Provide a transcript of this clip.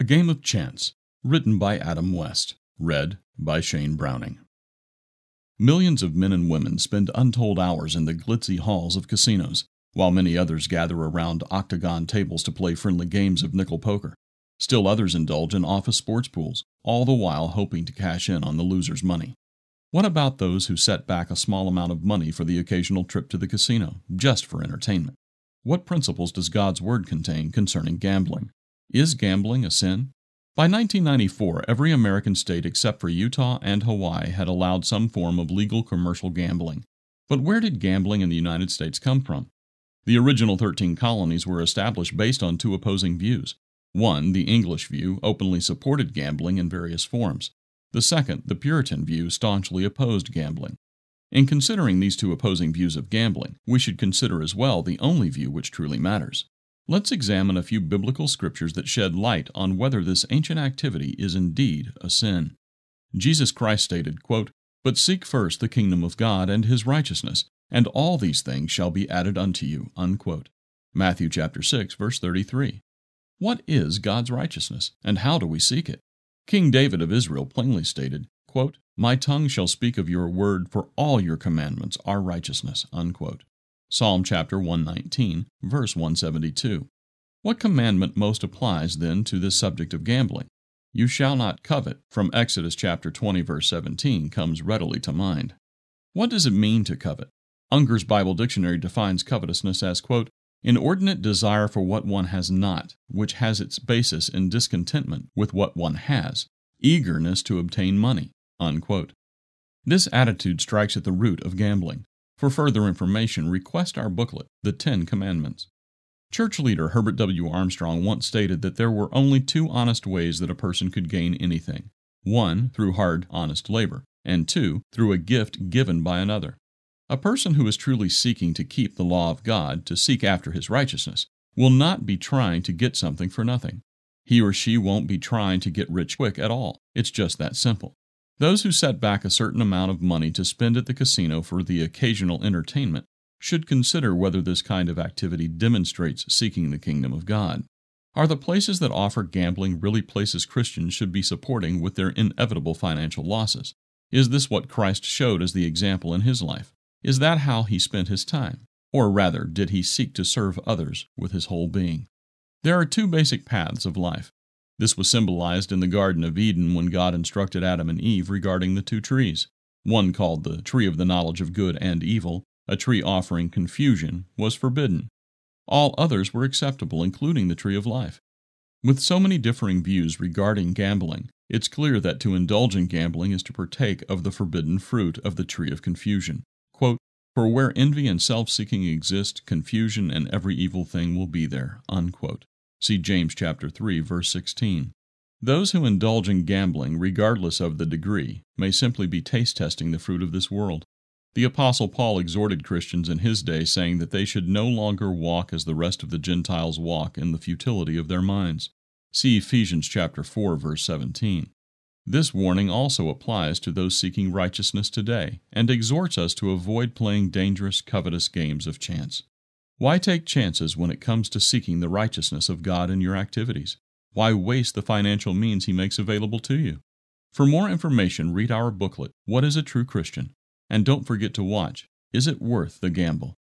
A Game of Chance, written by Adam West, read by Shane Browning. Millions of men and women spend untold hours in the glitzy halls of casinos, while many others gather around octagon tables to play friendly games of nickel poker. Still others indulge in office sports pools, all the while hoping to cash in on the loser's money. What about those who set back a small amount of money for the occasional trip to the casino, just for entertainment? What principles does God's Word contain concerning gambling? Is gambling a sin? By 1994, every American state except for Utah and Hawaii had allowed some form of legal commercial gambling. But where did gambling in the United States come from? The original 13 colonies were established based on two opposing views. One, the English view, openly supported gambling in various forms. The second, the Puritan view, staunchly opposed gambling. In considering these two opposing views of gambling, we should consider as well the only view which truly matters Let's examine a few biblical scriptures that shed light on whether this ancient activity is indeed a sin. Jesus Christ stated, quote, But seek first the kingdom of God and his righteousness, and all these things shall be added unto you. Unquote. Matthew chapter 6, verse 33. What is God's righteousness, and how do we seek it? King David of Israel plainly stated, quote, My tongue shall speak of your word, for all your commandments are righteousness. Unquote. Psalm chapter 119, verse 172. What commandment most applies then to this subject of gambling? You shall not covet, from Exodus chapter 20, verse 17, comes readily to mind. What does it mean to covet? Unger's Bible Dictionary defines covetousness as, quote, inordinate desire for what one has not, which has its basis in discontentment with what one has, eagerness to obtain money. Unquote. This attitude strikes at the root of gambling. For further information, request our booklet, The Ten Commandments. Church leader Herbert W. Armstrong once stated that there were only two honest ways that a person could gain anything one, through hard, honest labor, and two, through a gift given by another. A person who is truly seeking to keep the law of God, to seek after his righteousness, will not be trying to get something for nothing. He or she won't be trying to get rich quick at all. It's just that simple. Those who set back a certain amount of money to spend at the casino for the occasional entertainment should consider whether this kind of activity demonstrates seeking the kingdom of God. Are the places that offer gambling really places Christians should be supporting with their inevitable financial losses? Is this what Christ showed as the example in his life? Is that how he spent his time? Or rather, did he seek to serve others with his whole being? There are two basic paths of life this was symbolized in the Garden of Eden when God instructed Adam and Eve regarding the two trees. One called the tree of the knowledge of good and evil, a tree offering confusion, was forbidden. All others were acceptable, including the tree of life. With so many differing views regarding gambling, it's clear that to indulge in gambling is to partake of the forbidden fruit of the tree of confusion. Quote, For where envy and self seeking exist, confusion and every evil thing will be there. Unquote. See James chapter 3 verse 16. Those who indulge in gambling, regardless of the degree, may simply be taste testing the fruit of this world. The apostle Paul exhorted Christians in his day saying that they should no longer walk as the rest of the Gentiles walk in the futility of their minds. See Ephesians chapter 4 verse 17. This warning also applies to those seeking righteousness today and exhorts us to avoid playing dangerous covetous games of chance. Why take chances when it comes to seeking the righteousness of God in your activities? Why waste the financial means He makes available to you? For more information, read our booklet, What is a True Christian? And don't forget to watch Is It Worth the Gamble?